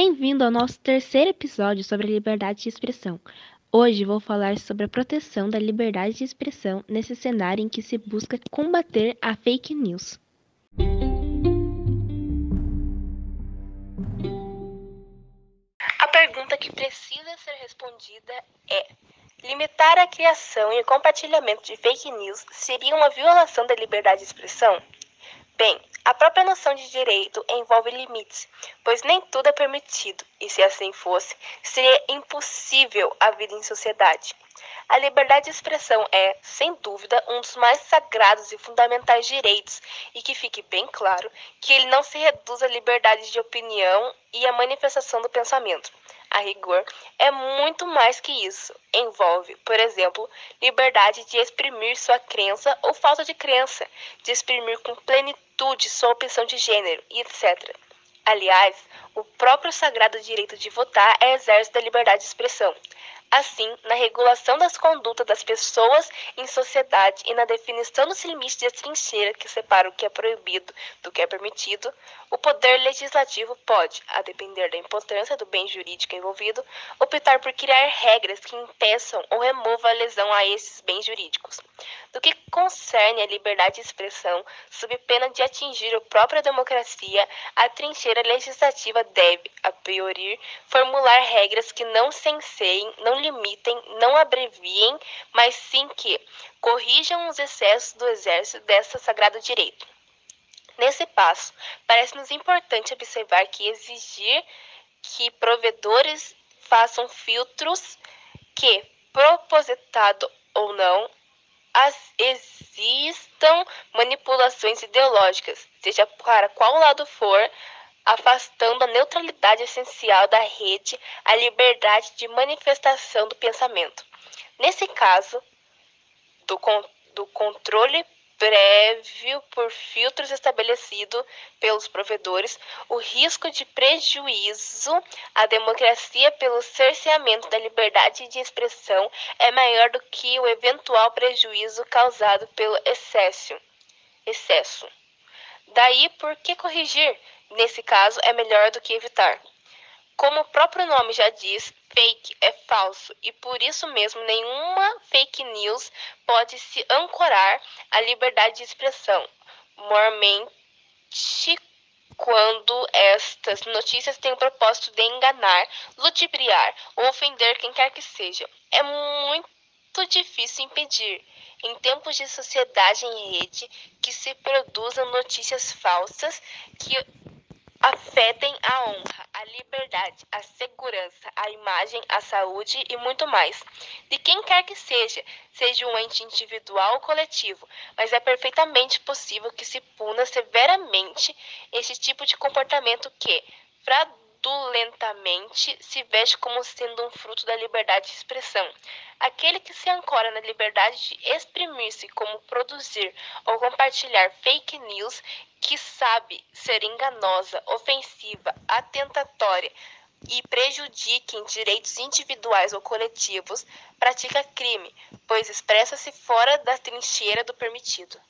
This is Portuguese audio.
Bem-vindo ao nosso terceiro episódio sobre liberdade de expressão. Hoje vou falar sobre a proteção da liberdade de expressão nesse cenário em que se busca combater a fake news. A pergunta que precisa ser respondida é: limitar a criação e o compartilhamento de fake news seria uma violação da liberdade de expressão? Bem, a própria noção de direito envolve limites, pois nem tudo é permitido, e se assim fosse, seria impossível a vida em sociedade. A liberdade de expressão é, sem dúvida, um dos mais sagrados e fundamentais direitos, e que fique bem claro que ele não se reduz à liberdade de opinião e à manifestação do pensamento. A rigor, é muito mais que isso. Envolve, por exemplo, liberdade de exprimir sua crença ou falta de crença, de exprimir com plenitude sua opção de gênero e etc. Aliás, o próprio sagrado direito de votar é exército da liberdade de expressão. Assim, na regulação das condutas das pessoas em sociedade e na definição dos limites de trincheira que separam o que é proibido do que é permitido, o poder legislativo pode, a depender da importância do bem jurídico envolvido, optar por criar regras que impeçam ou removam a lesão a esses bens jurídicos. Do que concerne a liberdade de expressão, sob pena de atingir a própria democracia, a trincheira legislativa deve, a priori, formular regras que não censeiem, não limitem, não abreviem, mas sim que corrijam os excessos do exército dessa sagrado direito. Nesse passo, parece-nos importante observar que exigir que provedores façam filtros que, propositado ou não, existam manipulações ideológicas, seja para qual lado for, afastando a neutralidade essencial da rede, a liberdade de manifestação do pensamento. Nesse caso, do, do controle prévio por filtros estabelecido pelos provedores, o risco de prejuízo à democracia pelo cerceamento da liberdade de expressão é maior do que o eventual prejuízo causado pelo excesso. excesso. Daí, por que corrigir? Nesse caso, é melhor do que evitar. Como o próprio nome já diz, fake é falso. E por isso mesmo nenhuma fake news pode se ancorar à liberdade de expressão, mormente quando estas notícias têm o propósito de enganar, ludibriar ou ofender quem quer que seja. É muito difícil impedir, em tempos de sociedade em rede, que se produzam notícias falsas que afetem a honra, a liberdade, a segurança, a imagem, a saúde e muito mais. De quem quer que seja, seja um ente individual ou coletivo, mas é perfeitamente possível que se puna severamente esse tipo de comportamento que, fraudulentamente, se veste como sendo um fruto da liberdade de expressão. Aquele que se ancora na liberdade de exprimir-se, como produzir ou compartilhar fake news, que sabe ser enganosa, ofensiva, atentatória e prejudiquem direitos individuais ou coletivos, pratica crime, pois expressa-se fora da trincheira do permitido.